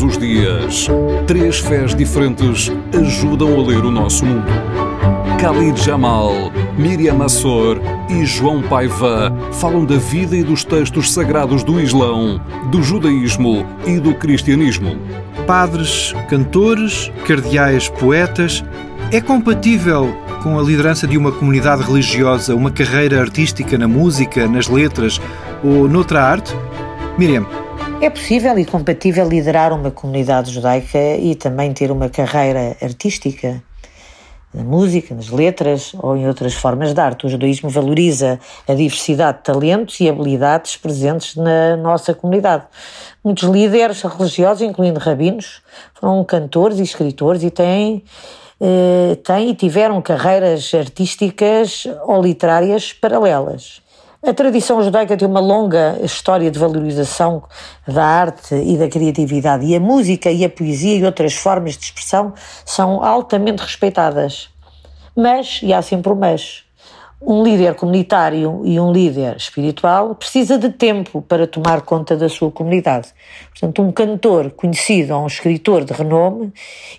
Todos os dias, três fés diferentes ajudam a ler o nosso mundo. Khalid Jamal, Miriam Assor e João Paiva falam da vida e dos textos sagrados do Islão, do judaísmo e do cristianismo. Padres, cantores, cardeais, poetas. É compatível com a liderança de uma comunidade religiosa uma carreira artística na música, nas letras ou noutra arte? Miriam. É possível e compatível liderar uma comunidade judaica e também ter uma carreira artística na música, nas letras ou em outras formas de arte. O judaísmo valoriza a diversidade de talentos e habilidades presentes na nossa comunidade. Muitos líderes religiosos, incluindo rabinos, foram cantores e escritores e têm, eh, têm e tiveram carreiras artísticas ou literárias paralelas. A tradição judaica tem uma longa história de valorização da arte e da criatividade, e a música e a poesia e outras formas de expressão são altamente respeitadas. Mas, e há sempre um mas, um líder comunitário e um líder espiritual precisa de tempo para tomar conta da sua comunidade. Portanto, um cantor conhecido ou um escritor de renome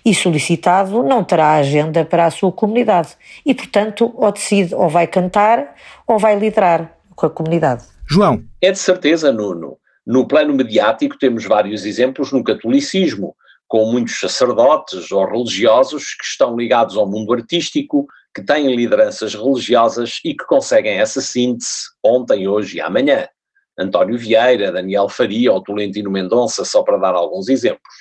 e solicitado não terá agenda para a sua comunidade e, portanto, ou decide ou vai cantar ou vai liderar com a comunidade. João. É de certeza, Nuno. No plano mediático temos vários exemplos no catolicismo, com muitos sacerdotes ou religiosos que estão ligados ao mundo artístico, que têm lideranças religiosas e que conseguem essa síntese ontem, hoje e amanhã. António Vieira, Daniel Faria ou Tolentino Mendonça, só para dar alguns exemplos.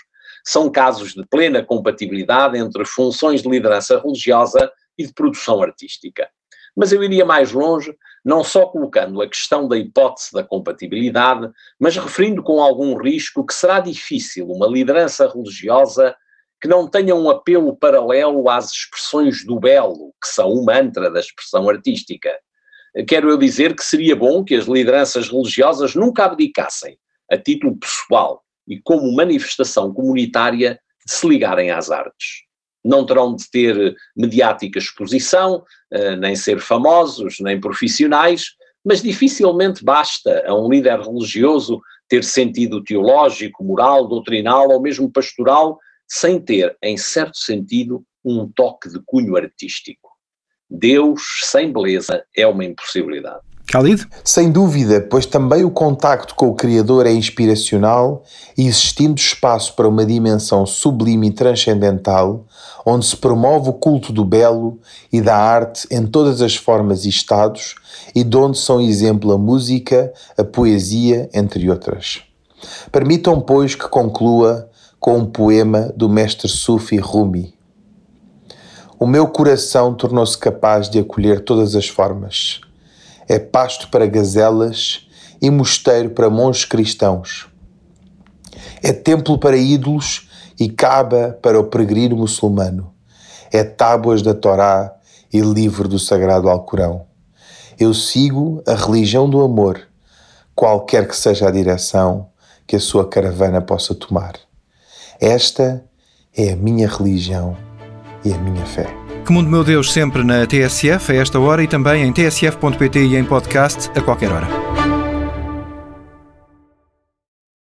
São casos de plena compatibilidade entre funções de liderança religiosa e de produção artística. Mas eu iria mais longe, não só colocando a questão da hipótese da compatibilidade, mas referindo com algum risco que será difícil uma liderança religiosa que não tenha um apelo paralelo às expressões do belo, que são o mantra da expressão artística. Quero eu dizer que seria bom que as lideranças religiosas nunca abdicassem, a título pessoal e como manifestação comunitária, de se ligarem às artes não terão de ter mediática exposição, eh, nem ser famosos, nem profissionais, mas dificilmente basta a um líder religioso ter sentido teológico, moral, doutrinal ou mesmo pastoral, sem ter, em certo sentido, um toque de cunho artístico. Deus sem beleza é uma impossibilidade. Khalid? Sem dúvida, pois também o contacto com o Criador é inspiracional existindo espaço para uma dimensão sublime e transcendental, onde se promove o culto do belo e da arte em todas as formas e estados, e de onde são exemplo a música, a poesia, entre outras. Permitam, pois, que conclua com um poema do mestre Sufi Rumi. O meu coração tornou-se capaz de acolher todas as formas é pasto para gazelas e mosteiro para monges cristãos. É templo para ídolos e caba para o peregrino muçulmano. É tábuas da Torá e livro do Sagrado Alcorão. Eu sigo a religião do amor, qualquer que seja a direção que a sua caravana possa tomar. Esta é a minha religião e a minha fé. Que Mundo Meu Deus sempre na TSF a esta hora e também em tsf.pt e em podcast a qualquer hora.